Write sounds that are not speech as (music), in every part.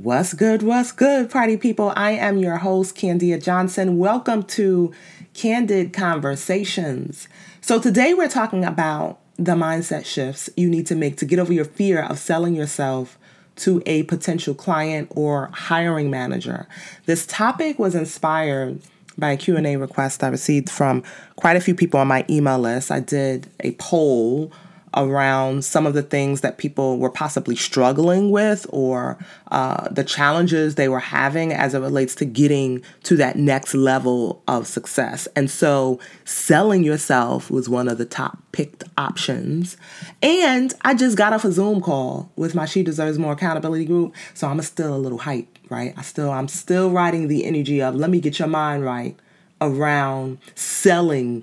What's good? What's good, party people? I am your host, Kandia Johnson. Welcome to Candid Conversations. So, today we're talking about the mindset shifts you need to make to get over your fear of selling yourself to a potential client or hiring manager. This topic was inspired by a Q&A request I received from quite a few people on my email list. I did a poll around some of the things that people were possibly struggling with or uh, the challenges they were having as it relates to getting to that next level of success. And so selling yourself was one of the top picked options. And I just got off a Zoom call with my She Deserves More accountability group. So I'm still a little hype, right? I still I'm still riding the energy of let me get your mind right around selling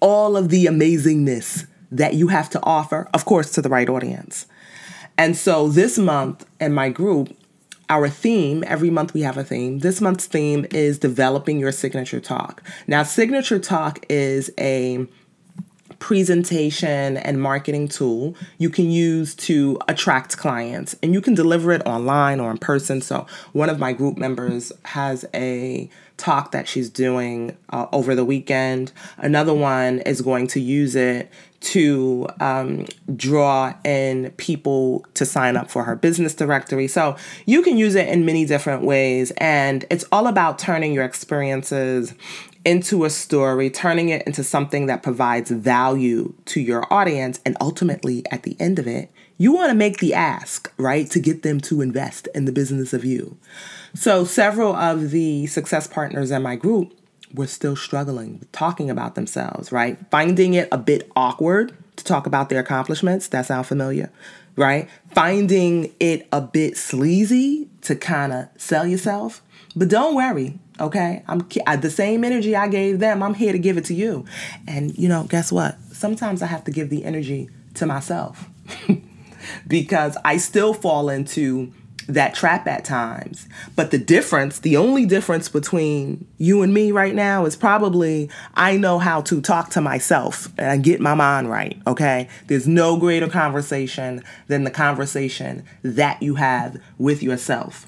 all of the amazingness that you have to offer, of course, to the right audience. And so this month in my group, our theme, every month we have a theme. This month's theme is developing your signature talk. Now, signature talk is a presentation and marketing tool you can use to attract clients and you can deliver it online or in person. So, one of my group members has a talk that she's doing uh, over the weekend. Another one is going to use it to um, draw in people to sign up for her business directory. So you can use it in many different ways. And it's all about turning your experiences into a story, turning it into something that provides value to your audience. And ultimately, at the end of it, you want to make the ask, right? To get them to invest in the business of you. So, several of the success partners in my group were still struggling with talking about themselves, right? Finding it a bit awkward to talk about their accomplishments. That sound familiar, right? Finding it a bit sleazy to kind of sell yourself. But don't worry, okay? I'm uh, the same energy I gave them. I'm here to give it to you. And you know, guess what? Sometimes I have to give the energy to myself. (laughs) because I still fall into that trap at times. But the difference, the only difference between you and me right now is probably I know how to talk to myself and I get my mind right, okay? There's no greater conversation than the conversation that you have with yourself.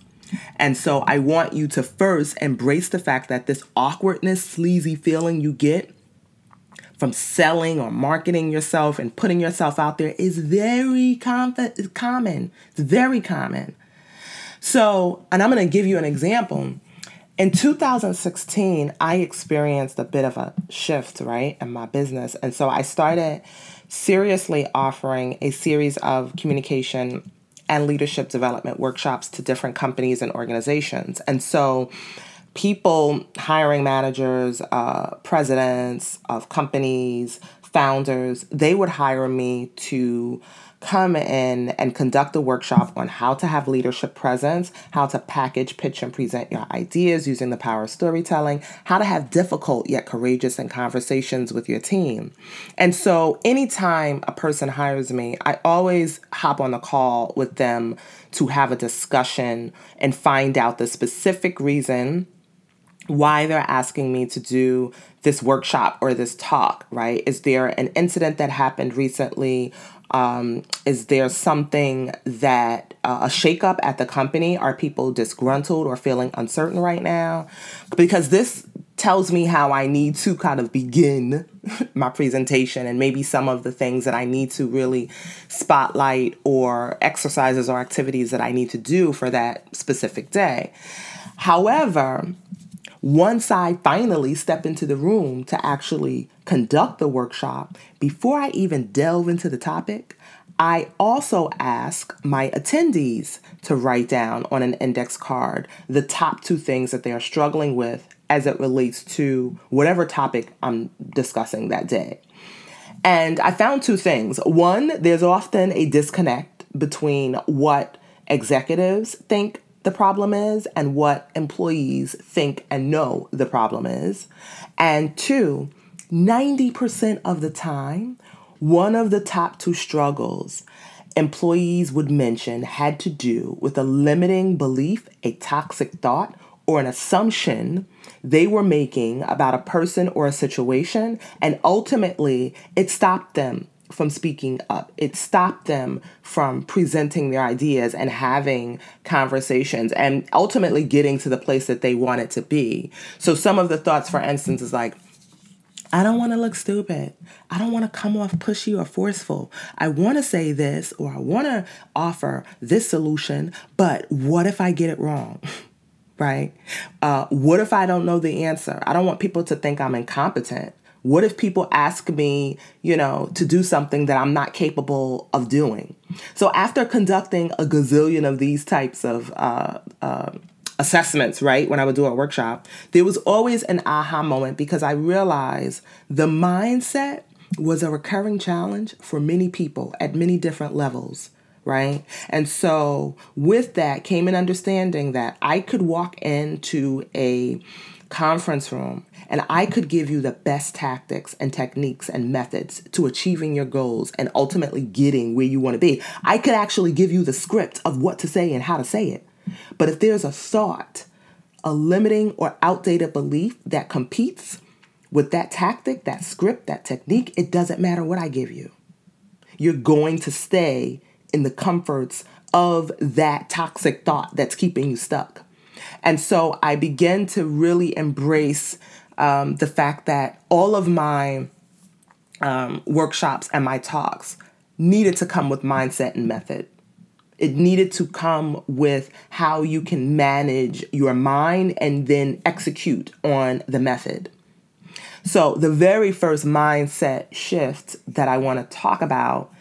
And so I want you to first embrace the fact that this awkwardness, sleazy feeling you get from selling or marketing yourself and putting yourself out there is very com- common. It's very common. So, and I'm going to give you an example. In 2016, I experienced a bit of a shift, right, in my business. And so I started seriously offering a series of communication and leadership development workshops to different companies and organizations. And so people, hiring managers, uh, presidents of companies, founders, they would hire me to come in and conduct a workshop on how to have leadership presence, how to package, pitch, and present your ideas using the power of storytelling, how to have difficult yet courageous and conversations with your team. And so, anytime a person hires me, I always hop on the call with them to have a discussion and find out the specific reason why they're asking me to do this workshop or this talk, right? Is there an incident that happened recently um, is there something that uh, a shakeup at the company? Are people disgruntled or feeling uncertain right now? Because this tells me how I need to kind of begin (laughs) my presentation and maybe some of the things that I need to really spotlight or exercises or activities that I need to do for that specific day. However, once I finally step into the room to actually conduct the workshop, before I even delve into the topic, I also ask my attendees to write down on an index card the top two things that they are struggling with as it relates to whatever topic I'm discussing that day. And I found two things. One, there's often a disconnect between what executives think the problem is and what employees think and know the problem is. And two, 90% of the time, one of the top two struggles employees would mention had to do with a limiting belief, a toxic thought, or an assumption they were making about a person or a situation, and ultimately it stopped them from speaking up. It stopped them from presenting their ideas and having conversations and ultimately getting to the place that they wanted to be. So, some of the thoughts, for instance, is like, I don't want to look stupid. I don't want to come off pushy or forceful. I want to say this or I want to offer this solution, but what if I get it wrong? (laughs) right? Uh, what if I don't know the answer? I don't want people to think I'm incompetent. What if people ask me, you know, to do something that I'm not capable of doing? So after conducting a gazillion of these types of uh, uh, assessments, right, when I would do a workshop, there was always an aha moment because I realized the mindset was a recurring challenge for many people at many different levels right? And so with that came an understanding that I could walk into a conference room and I could give you the best tactics and techniques and methods to achieving your goals and ultimately getting where you want to be. I could actually give you the script of what to say and how to say it. But if there's a thought, a limiting or outdated belief that competes with that tactic, that script, that technique, it doesn't matter what I give you. You're going to stay in the comforts of that toxic thought that's keeping you stuck. And so I began to really embrace um, the fact that all of my um, workshops and my talks needed to come with mindset and method. It needed to come with how you can manage your mind and then execute on the method. So, the very first mindset shift that I want to talk about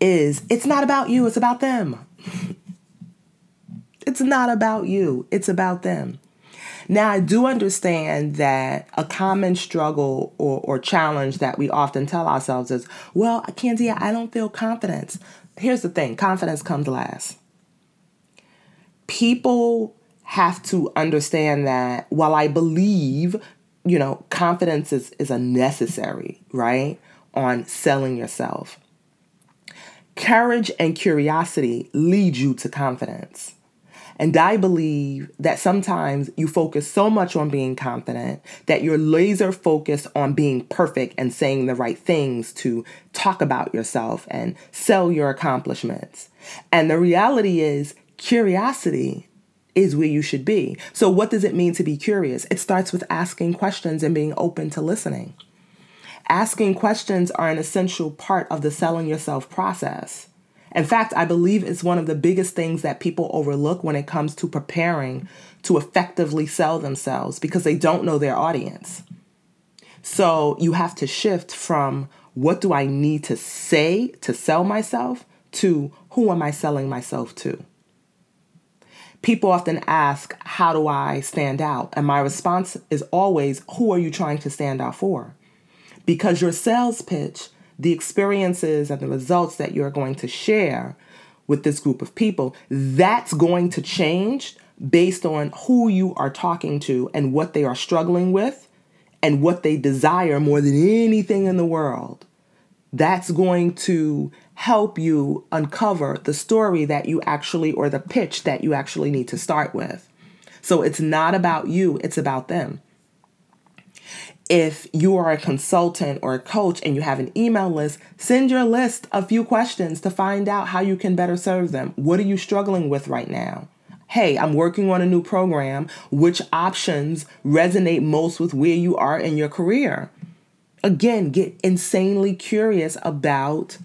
is it's not about you, it's about them. (laughs) it's not about you, it's about them. Now, I do understand that a common struggle or, or challenge that we often tell ourselves is, well, Kandia, I don't feel confidence. Here's the thing confidence comes last. People have to understand that while I believe, you know, confidence is, is a necessary, right, on selling yourself, courage and curiosity lead you to confidence. And I believe that sometimes you focus so much on being confident that you're laser focused on being perfect and saying the right things to talk about yourself and sell your accomplishments. And the reality is, curiosity is where you should be. So, what does it mean to be curious? It starts with asking questions and being open to listening. Asking questions are an essential part of the selling yourself process. In fact, I believe it's one of the biggest things that people overlook when it comes to preparing to effectively sell themselves because they don't know their audience. So you have to shift from what do I need to say to sell myself to who am I selling myself to? People often ask, How do I stand out? And my response is always, Who are you trying to stand out for? Because your sales pitch the experiences and the results that you're going to share with this group of people, that's going to change based on who you are talking to and what they are struggling with and what they desire more than anything in the world. That's going to help you uncover the story that you actually, or the pitch that you actually need to start with. So it's not about you, it's about them if you are a consultant or a coach and you have an email list, send your list a few questions to find out how you can better serve them. What are you struggling with right now? Hey, I'm working on a new program. Which options resonate most with where you are in your career? Again, get insanely curious about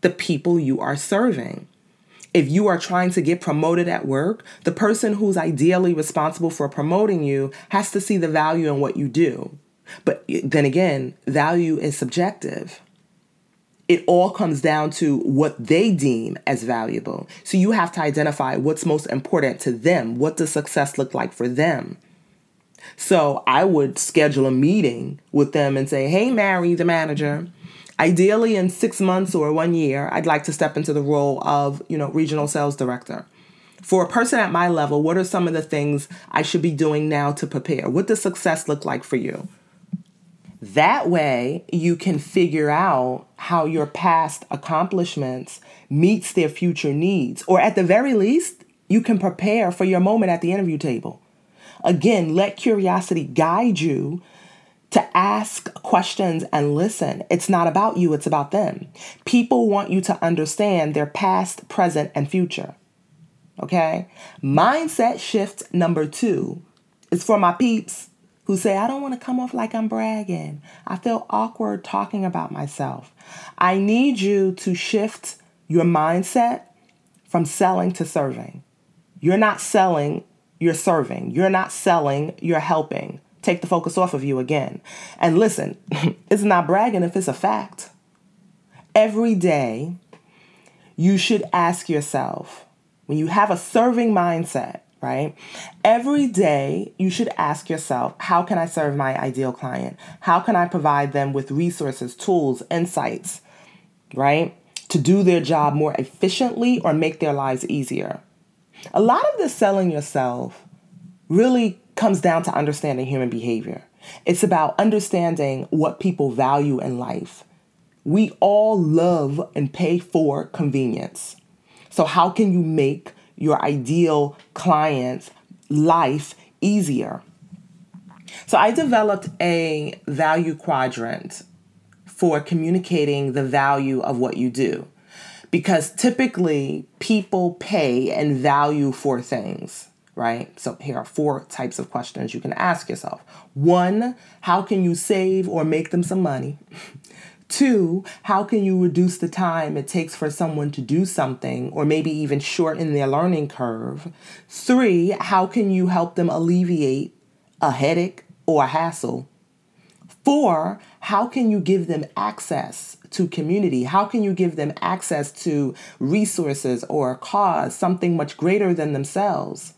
the people you are serving. If you are trying to get promoted at work, the person who's ideally responsible for promoting you has to see the value in what you do. But then again, value is subjective. It all comes down to what they deem as valuable. So you have to identify what's most important to them. What does success look like for them? So I would schedule a meeting with them and say, Hey, Mary, the manager, ideally in six months or one year, I'd like to step into the role of, you know, regional sales director. For a person at my level, what are some of the things I should be doing now to prepare? What does success look like for you? That way, you can figure out how your past accomplishments meets their future needs, or at the very least, you can prepare for your moment at the interview table. Again, let curiosity guide you to ask questions and listen. It's not about you, it's about them. People want you to understand their past, present, and future. Okay? Mindset shift number two is for my peeps who say, I don't want to come off like I'm bragging. I feel awkward talking about myself. I need you to shift your mindset from selling to serving. You're not selling, you're serving. You're not selling, you're helping take the focus off of you again. And listen, (laughs) it's not bragging if it's a fact. Every day, you should ask yourself when you have a serving mindset, right? Every day, you should ask yourself, how can I serve my ideal client? How can I provide them with resources, tools, insights, right? To do their job more efficiently or make their lives easier. A lot of this selling yourself really comes down to understanding human behavior. It's about understanding what people value in life. We all love and pay for convenience. So, how can you make your ideal client's life easier? So, I developed a value quadrant for communicating the value of what you do because typically people pay and value for things right? So here are four types of questions you can ask yourself. One, how can you save or make them some money? (laughs) Two, how can you reduce the time it takes for someone to do something or maybe even shorten their learning curve? Three, how can you help them alleviate a headache or a hassle? Four, how can you give them access to community? How can you give them access to resources or a cause, something much greater than themselves?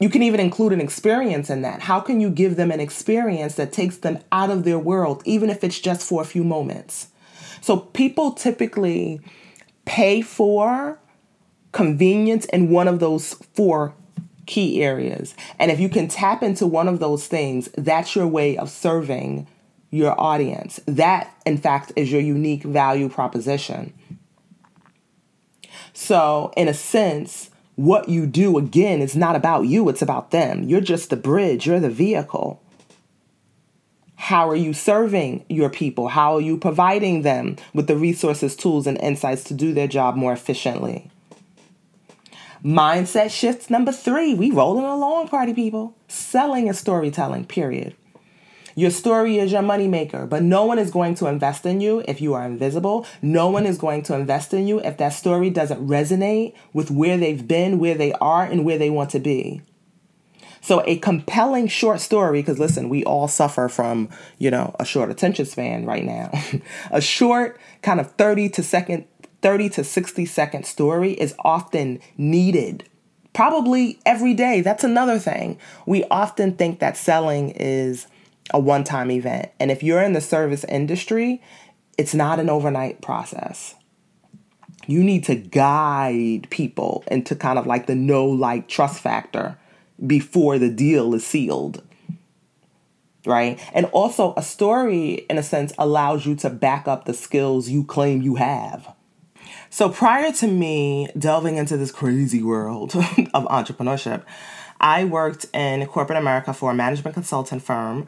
You can even include an experience in that. How can you give them an experience that takes them out of their world, even if it's just for a few moments? So people typically pay for convenience in one of those four key areas. And if you can tap into one of those things, that's your way of serving your audience. That, in fact, is your unique value proposition. So, in a sense, what you do again is not about you, it's about them. You're just the bridge, you're the vehicle. How are you serving your people? How are you providing them with the resources, tools, and insights to do their job more efficiently? Mindset shifts number three. We rolling along, party people. Selling is storytelling, period. Your story is your moneymaker, but no one is going to invest in you if you are invisible. No one is going to invest in you if that story doesn't resonate with where they've been, where they are, and where they want to be. So a compelling short story, because listen, we all suffer from, you know, a short attention span right now. (laughs) a short kind of 30 to second 30 to 60 second story is often needed. Probably every day. That's another thing. We often think that selling is a one time event. And if you're in the service industry, it's not an overnight process. You need to guide people into kind of like the no like trust factor before the deal is sealed. Right? And also, a story, in a sense, allows you to back up the skills you claim you have. So, prior to me delving into this crazy world (laughs) of entrepreneurship, I worked in corporate America for a management consultant firm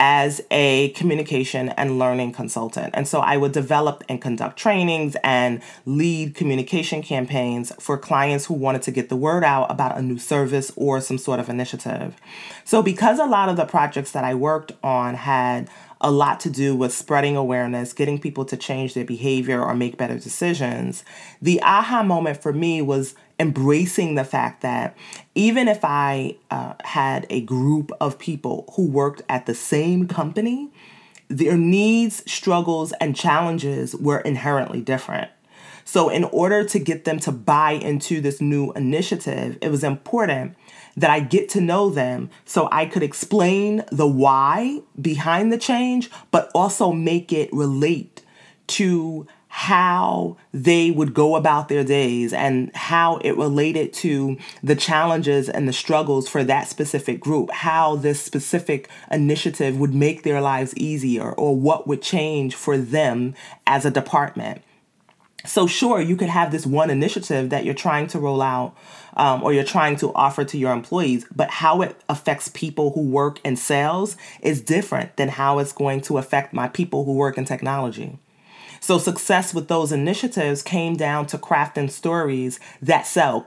as a communication and learning consultant. And so I would develop and conduct trainings and lead communication campaigns for clients who wanted to get the word out about a new service or some sort of initiative. So, because a lot of the projects that I worked on had a lot to do with spreading awareness, getting people to change their behavior or make better decisions. The aha moment for me was embracing the fact that even if I uh, had a group of people who worked at the same company, their needs, struggles, and challenges were inherently different. So, in order to get them to buy into this new initiative, it was important that I get to know them so I could explain the why behind the change, but also make it relate to how they would go about their days and how it related to the challenges and the struggles for that specific group, how this specific initiative would make their lives easier or what would change for them as a department. So, sure, you could have this one initiative that you're trying to roll out um, or you're trying to offer to your employees, but how it affects people who work in sales is different than how it's going to affect my people who work in technology. So, success with those initiatives came down to crafting stories that sell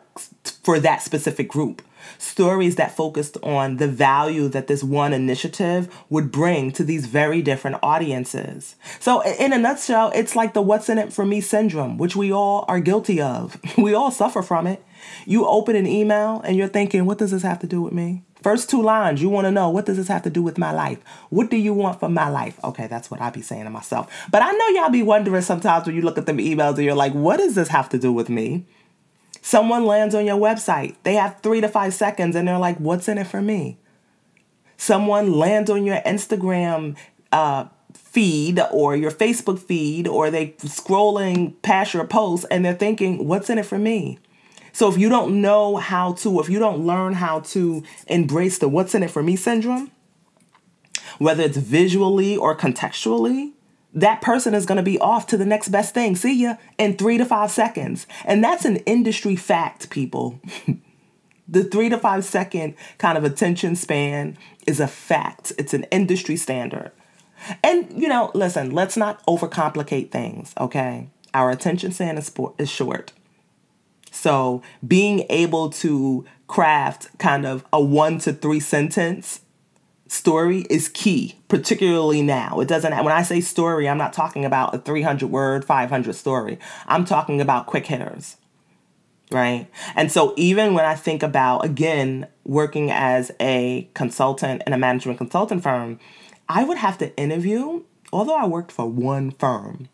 for that specific group stories that focused on the value that this one initiative would bring to these very different audiences. So, in a nutshell, it's like the what's in it for me syndrome, which we all are guilty of. (laughs) We all suffer from it. You open an email and you're thinking, what does this have to do with me? First two lines, you want to know what does this have to do with my life? What do you want for my life? Okay, that's what I be saying to myself. But I know y'all be wondering sometimes when you look at them emails and you're like, what does this have to do with me? Someone lands on your website. They have three to five seconds and they're like, what's in it for me? Someone lands on your Instagram uh, feed or your Facebook feed or they scrolling past your post and they're thinking, what's in it for me? So if you don't know how to, if you don't learn how to embrace the what's in it for me syndrome, whether it's visually or contextually, that person is going to be off to the next best thing. See ya in three to five seconds. And that's an industry fact, people. (laughs) the three to five second kind of attention span is a fact, it's an industry standard. And, you know, listen, let's not overcomplicate things, okay? Our attention span is, is short. So being able to craft kind of a one to three sentence story is key, particularly now. It doesn't, when I say story, I'm not talking about a 300 word, 500 story. I'm talking about quick hitters, right? And so even when I think about, again, working as a consultant in a management consultant firm, I would have to interview, although I worked for one firm,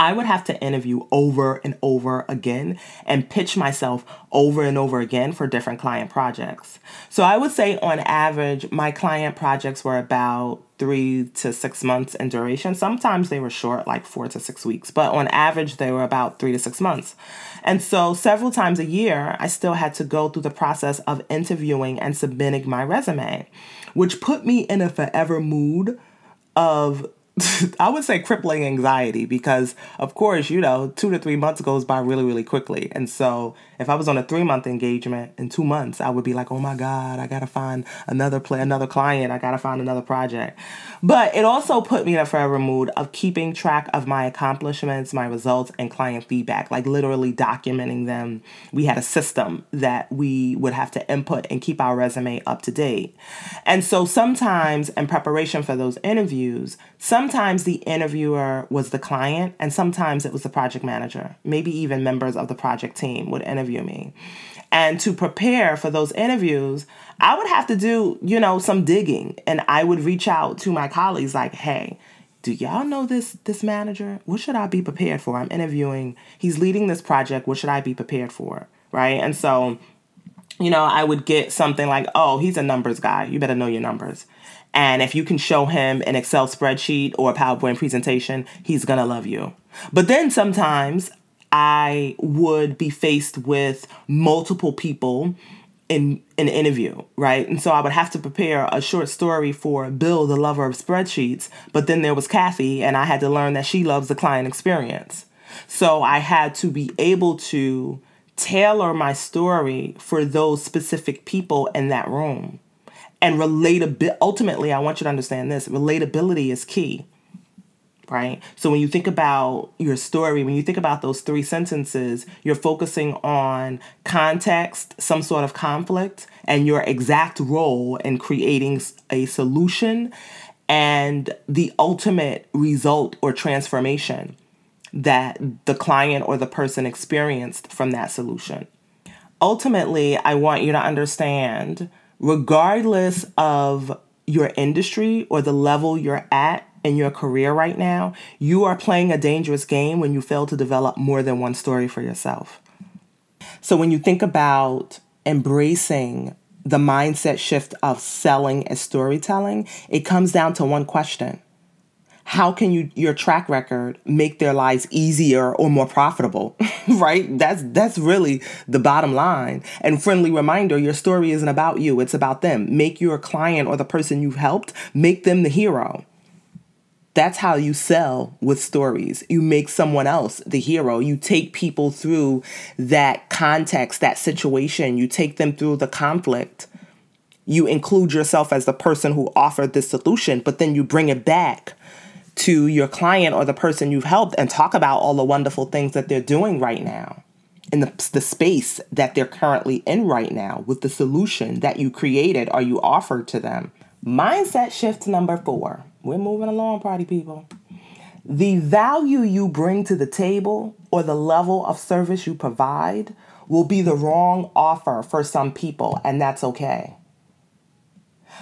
I would have to interview over and over again and pitch myself over and over again for different client projects. So I would say on average, my client projects were about three to six months in duration. Sometimes they were short, like four to six weeks, but on average, they were about three to six months. And so several times a year, I still had to go through the process of interviewing and submitting my resume, which put me in a forever mood of (laughs) I would say crippling anxiety because, of course, you know, two to three months goes by really, really quickly. And so, if I was on a three month engagement in two months, I would be like, oh my God, I gotta find another play, another client, I gotta find another project. But it also put me in a forever mood of keeping track of my accomplishments, my results, and client feedback, like literally documenting them. We had a system that we would have to input and keep our resume up to date. And so, sometimes in preparation for those interviews, Sometimes the interviewer was the client, and sometimes it was the project manager. Maybe even members of the project team would interview me. And to prepare for those interviews, I would have to do, you know, some digging and I would reach out to my colleagues like, "Hey, do y'all know this this manager? What should I be prepared for? I'm interviewing. He's leading this project. What should I be prepared for?" Right? And so, you know, I would get something like, "Oh, he's a numbers guy. You better know your numbers." And if you can show him an Excel spreadsheet or a PowerPoint presentation, he's gonna love you. But then sometimes I would be faced with multiple people in an interview, right? And so I would have to prepare a short story for Bill, the lover of spreadsheets, but then there was Kathy, and I had to learn that she loves the client experience. So I had to be able to tailor my story for those specific people in that room and relatability ultimately i want you to understand this relatability is key right? So when you think about your story when you think about those three sentences you're focusing on context some sort of conflict and your exact role in creating a solution and the ultimate result or transformation that the client or the person experienced from that solution. Ultimately i want you to understand regardless of your industry or the level you're at in your career right now, you are playing a dangerous game when you fail to develop more than one story for yourself. So when you think about embracing the mindset shift of selling as storytelling, it comes down to one question. How can you your track record make their lives easier or more profitable? (laughs) Right? That's that's really the bottom line. And friendly reminder your story isn't about you it's about them. Make your client or the person you've helped make them the hero That's how you sell with stories. You make someone else the hero. You take people through that context, that situation. You take them through the conflict. You include yourself as the person who offered the solution, but then you bring it back to your client or the person you've helped and talk about all the wonderful things that they're doing right now in the, the space that they're currently in right now with the solution that you created or you offered to them. Mindset shift number four we're moving along, party people. The value you bring to the table or the level of service you provide will be the wrong offer for some people, and that's okay.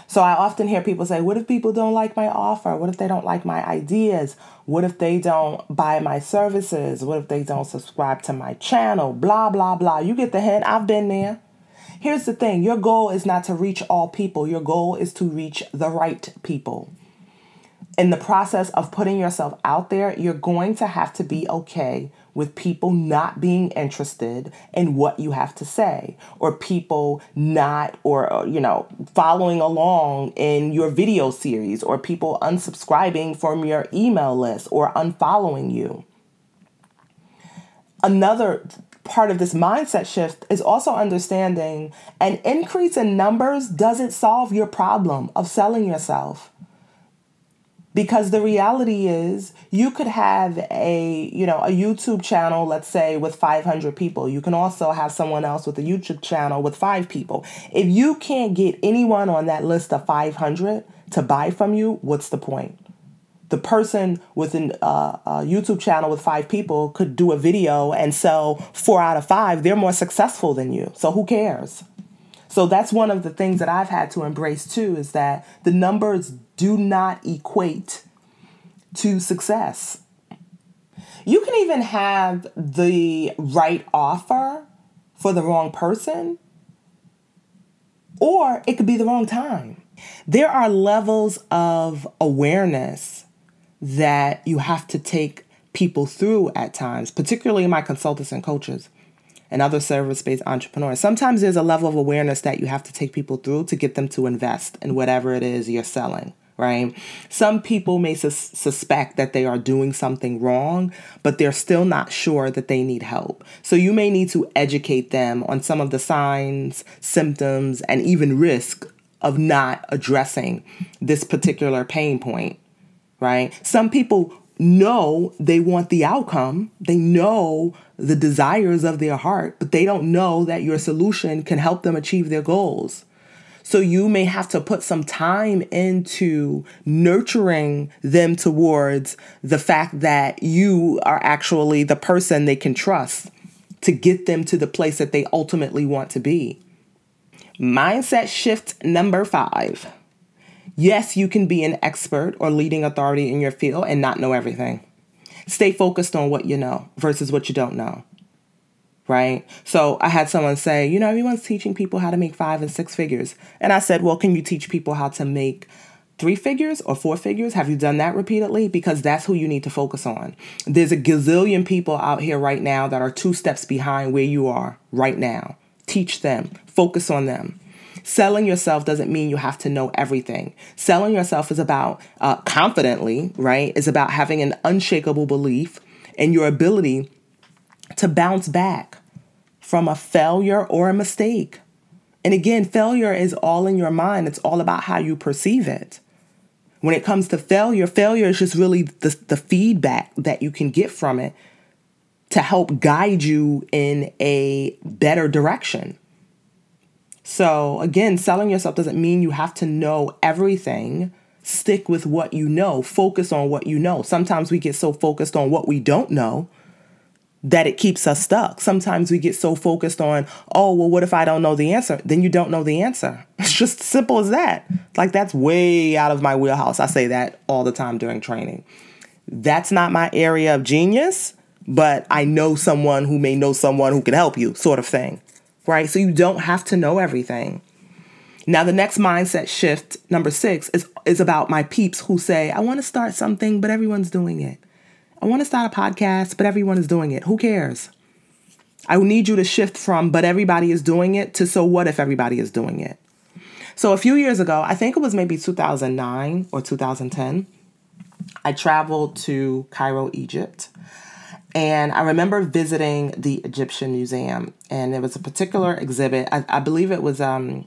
So I often hear people say, What if people don't like my offer? What if they don't like my ideas? What if they don't buy my services? What if they don't subscribe to my channel? Blah, blah, blah. You get the hint. I've been there. Here's the thing your goal is not to reach all people, your goal is to reach the right people in the process of putting yourself out there, you're going to have to be okay with people not being interested in what you have to say or people not or uh, you know following along in your video series or people unsubscribing from your email list or unfollowing you. Another part of this mindset shift is also understanding an increase in numbers doesn't solve your problem of selling yourself because the reality is you could have a you know a youtube channel let's say with 500 people. You can also have someone else with a youtube channel with five people. If you can't get anyone on that list of 500 to buy from you what's the point? The person with an, uh, a youtube channel with five people could do a video and sell four out of five. They're more successful than you. So who cares? So that's one of the things that I've had to embrace too is that the numbers do not equate to success. You can even have the right offer for the wrong person, or it could be the wrong time. There are levels of awareness that you have to take people through at times, particularly my consultants and coaches and other service based entrepreneurs. Sometimes there's a level of awareness that you have to take people through to get them to invest in whatever it is you're selling. Right? Some people may sus- suspect that they are doing something wrong, but they're still not sure that they need help. So you may need to educate them on some of the signs, symptoms, and even risk of not addressing this particular pain point. Right? Some people know they want the outcome, they know the desires of their heart, but they don't know that your solution can help them achieve their goals. So you may have to put some time into nurturing them towards the fact that you are actually the person they can trust to get them to the place that they ultimately want to be. Mindset shift number five Yes, you can be an expert or leading authority in your field and not know everything. Stay focused on what you know versus what you don't know. Right? So I had someone say, you know, everyone's teaching people how to make five and six figures. And I said, well, can you teach people how to make three figures or four figures? Have you done that repeatedly? Because that's who you need to focus on. There's a gazillion people out here right now that are two steps behind where you are right now. Teach them, focus on them. Selling yourself doesn't mean you have to know everything. Selling yourself is about uh, confidently, right? Is about having an unshakable belief in your ability to bounce back from a failure or a mistake. And again, failure is all in your mind, it's all about how you perceive it. When it comes to failure, failure is just really the, the feedback that you can get from it to help guide you in a better direction. So, again, selling yourself doesn't mean you have to know everything. Stick with what you know, focus on what you know. Sometimes we get so focused on what we don't know that it keeps us stuck. Sometimes we get so focused on, oh, well, what if I don't know the answer? Then you don't know the answer. (laughs) It's just simple as that. Like, that's way out of my wheelhouse. I say that all the time during training. That's not my area of genius, but I know someone who may know someone who can help you, sort of thing right? So you don't have to know everything. Now, the next mindset shift, number six, is, is about my peeps who say, I want to start something, but everyone's doing it. I want to start a podcast, but everyone is doing it. Who cares? I need you to shift from, but everybody is doing it, to so what if everybody is doing it? So a few years ago, I think it was maybe 2009 or 2010, I traveled to Cairo, Egypt. And I remember visiting the Egyptian Museum, and there was a particular exhibit. I, I believe it was um,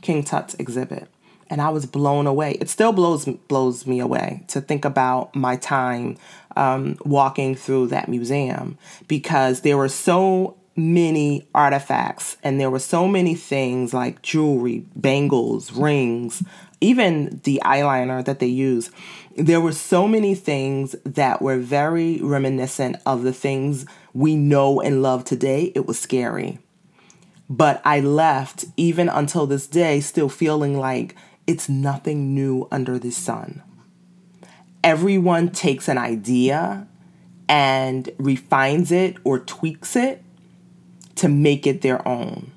King Tut's exhibit, and I was blown away. It still blows blows me away to think about my time um, walking through that museum because there were so many artifacts and there were so many things like jewelry, bangles, rings, even the eyeliner that they use there were so many things that were very reminiscent of the things we know and love today. It was scary. But I left, even until this day, still feeling like it's nothing new under the sun. Everyone takes an idea and refines it or tweaks it to make it their own.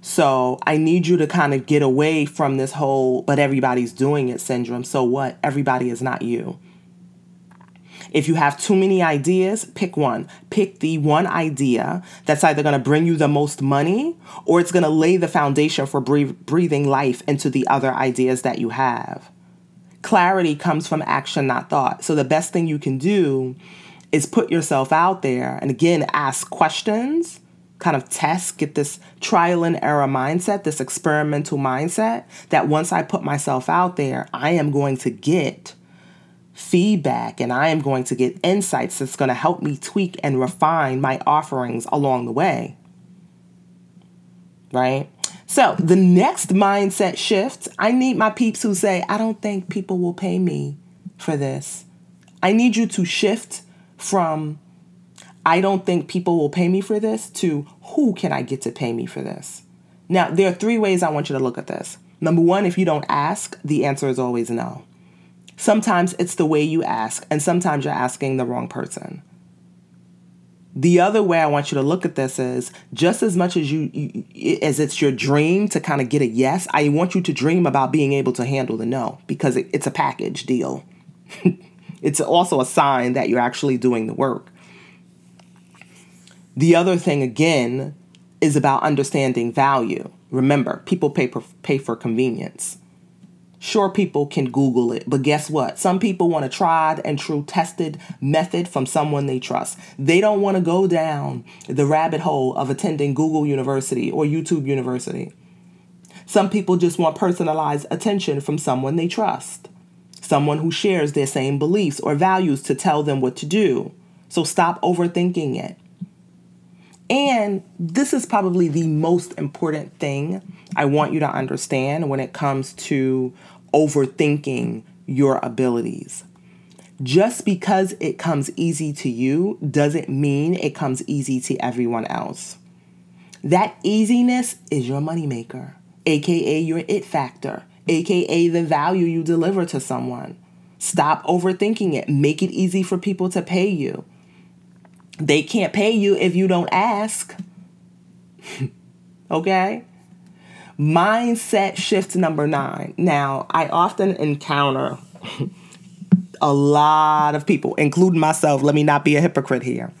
So I need you to kind of get away from this whole, but everybody's doing it syndrome. So what? Everybody is not you. If you have too many ideas, pick one. Pick the one idea that's either going to bring you the most money or it's going to lay the foundation for breathing life into the other ideas that you have. Clarity comes from action, not thought. So the best thing you can do is put yourself out there and again ask questions kind of test, get this trial and error mindset, this experimental mindset that once I put myself out there, I am going to get feedback and I am going to get insights that's going to help me tweak and refine my offerings along the way. Right? So, the next mindset shift, I need my peeps who say, I don't think people will pay me for this. I need you to shift from I don't think people will pay me for this to who can I get to pay me for this? Now, there are three ways I want you to look at this. Number one, if you don't ask, the answer is always no. Sometimes it's the way you ask, and sometimes you're asking the wrong person. The other way I want you to look at this is just as much as you, you as it's your dream to kind of get a yes, I want you to dream about being able to handle the no because it, it's a package deal. (laughs) it's also a sign that you're actually doing the work. The other thing, again, is about understanding value. Remember, people pay for, pay for convenience. Sure, people can Google it, but guess what? Some people want a tried and true tested method from someone they trust. They don't want to go down the rabbit hole of attending Google University or YouTube University. Some people just want personalized attention from someone they trust, someone who shares their same beliefs or values to tell them what to do. So stop overthinking it. And this is probably the most important thing I want you to understand when it comes to overthinking your abilities. Just because it comes easy to you doesn't mean it comes easy to everyone else. That easiness is your moneymaker, aka your it factor, aka the value you deliver to someone. Stop overthinking it. Make it easy for people to pay you. They can't pay you if you don't ask. (laughs) okay? Mindset shift number nine. Now, I often encounter (laughs) a lot of people, including myself, let me not be a hypocrite here,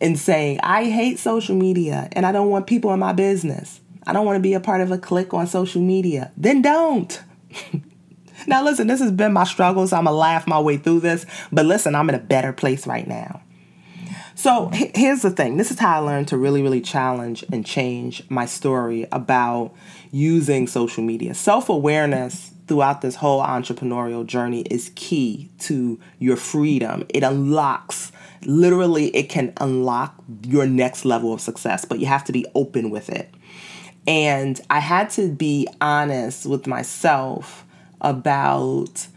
in saying, I hate social media and I don't want people in my business. I don't want to be a part of a clique on social media. Then don't. (laughs) now, listen, this has been my struggle, so I'm going to laugh my way through this. But listen, I'm in a better place right now. So here's the thing this is how I learned to really, really challenge and change my story about using social media. Self awareness throughout this whole entrepreneurial journey is key to your freedom. It unlocks, literally, it can unlock your next level of success, but you have to be open with it. And I had to be honest with myself about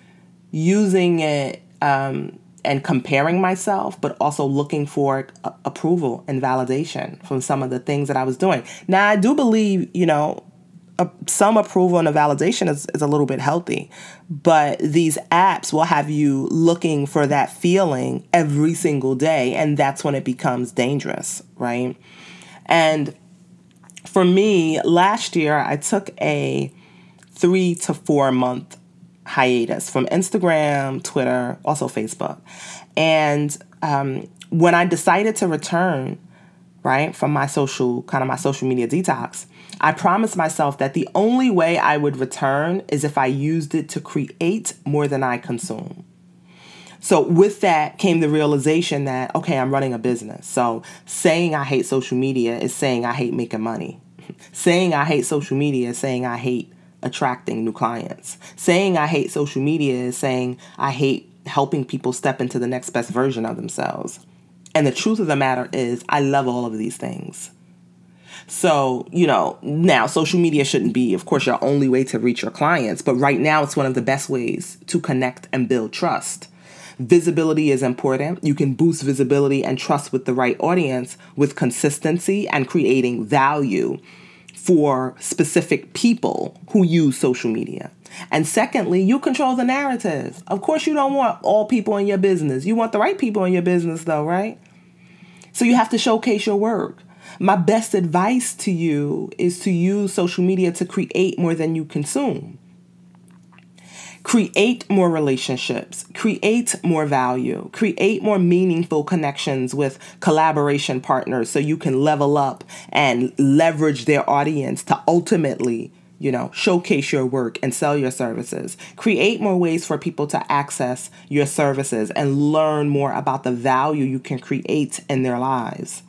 using it um, and comparing myself, but also looking for uh, approval and validation from some of the things that I was doing. Now, I do believe, you know, some approval and a validation is, is a little bit healthy, but these apps will have you looking for that feeling every single day, and that's when it becomes dangerous, right? And for me, last year, I took a three to four month hiatus from Instagram, Twitter, also Facebook. And um, when I decided to return, right, from my social, kind of my social media detox, I promised myself that the only way I would return is if I used it to create more than I consume. So with that came the realization that okay, I'm running a business. So saying I hate social media is saying I hate making money. (laughs) saying I hate social media is saying I hate attracting new clients. Saying I hate social media is saying I hate helping people step into the next best version of themselves. And the truth of the matter is I love all of these things. So, you know, now social media shouldn't be, of course, your only way to reach your clients, but right now it's one of the best ways to connect and build trust. Visibility is important. You can boost visibility and trust with the right audience with consistency and creating value for specific people who use social media. And secondly, you control the narrative. Of course, you don't want all people in your business. You want the right people in your business, though, right? So you have to showcase your work. My best advice to you is to use social media to create more than you consume. Create more relationships, create more value, create more meaningful connections with collaboration partners so you can level up and leverage their audience to ultimately you know, showcase your work and sell your services. Create more ways for people to access your services and learn more about the value you can create in their lives.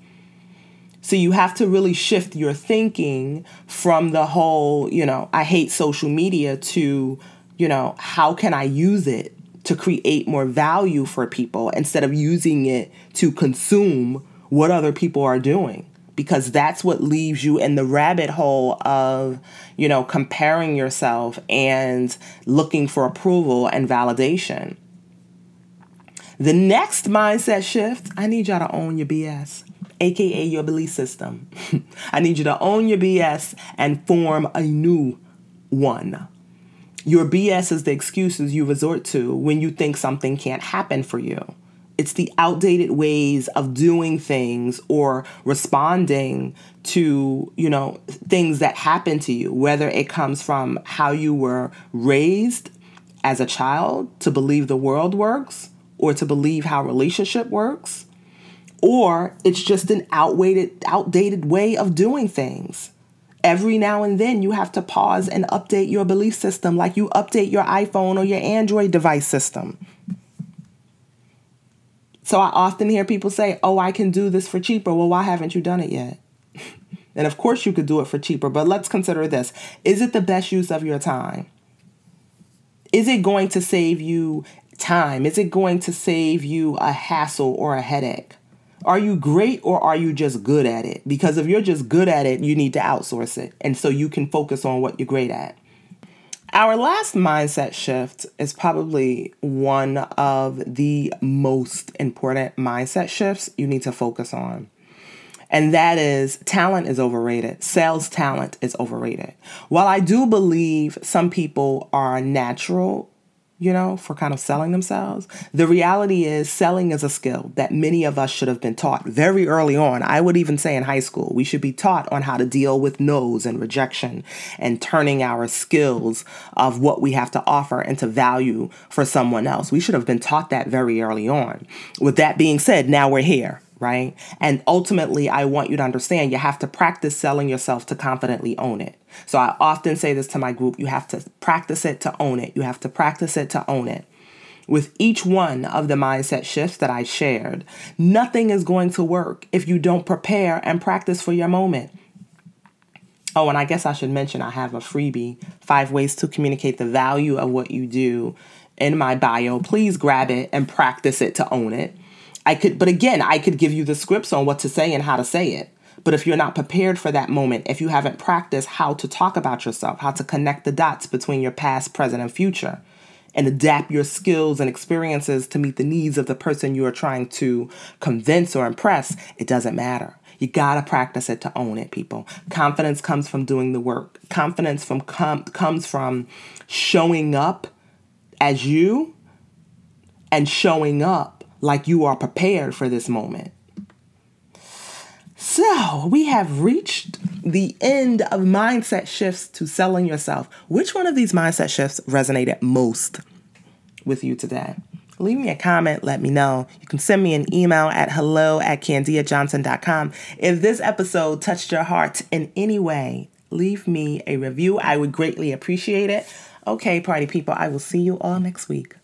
So you have to really shift your thinking from the whole, you know, I hate social media to you know, how can I use it to create more value for people instead of using it to consume what other people are doing? Because that's what leaves you in the rabbit hole of, you know, comparing yourself and looking for approval and validation. The next mindset shift, I need y'all to own your BS, aka your belief system. (laughs) I need you to own your BS and form a new one. Your BS is the excuses you resort to when you think something can't happen for you. It's the outdated ways of doing things or responding to, you know, things that happen to you, whether it comes from how you were raised as a child to believe the world works or to believe how relationship works, or it's just an outdated outdated way of doing things every now and then you have to pause and update your belief system like you update your iPhone or your Android device system. So I often hear people say, Oh, I can do this for cheaper. Well, why haven't you done it yet? (laughs) and of course, you could do it for cheaper, but let's consider this Is it the best use of your time? Is it going to save you time? Is it going to save you a hassle or a headache? Are you great or are you just good at it? Because if you're just good at it, you need to outsource it. And so you can focus on what you're great at. Our last mindset shift is probably one of the most important mindset shifts you need to focus on. And that is talent is overrated. Sales talent is overrated. While I do believe some people are natural you know, for kind of selling themselves. The reality is, selling is a skill that many of us should have been taught very early on. I would even say in high school, we should be taught on how to deal with no's and rejection and turning our skills of what we have to offer into value for someone else. We should have been taught that very early on. With that being said, now we're here right? And ultimately, I want you to understand you have to practice selling yourself to confidently own it. So I often say this to my group you have to practice it to own it. You have to practice it to own it. With each one of the mindset shifts that I shared, nothing is going to work if you don't prepare and practice for your moment. Oh, and I guess I should mention I have a freebie five ways to communicate the value of what you do in my bio. Please grab it and practice it to own it. I could, but again, I could give you the scripts on what to say and how to say it. But if you're not prepared for that moment, if you haven't practiced how to talk about yourself, how to connect the dots between your past, present, and future, and adapt your skills and experiences to meet the needs of the person you are trying to convince or impress, it doesn't matter. You gotta practice it to own it, people. Confidence comes from doing the work. Confidence from com- comes from showing up as you and showing up like you are prepared for this moment. So, we have reached the end of mindset shifts to selling yourself. Which one of these mindset shifts resonated most with you today? Leave me a comment, let me know. You can send me an email at hello at kandiajohnson.com. If this episode touched your heart in any way, leave me a review. I would greatly appreciate it. Okay, party people, I will see you all next week.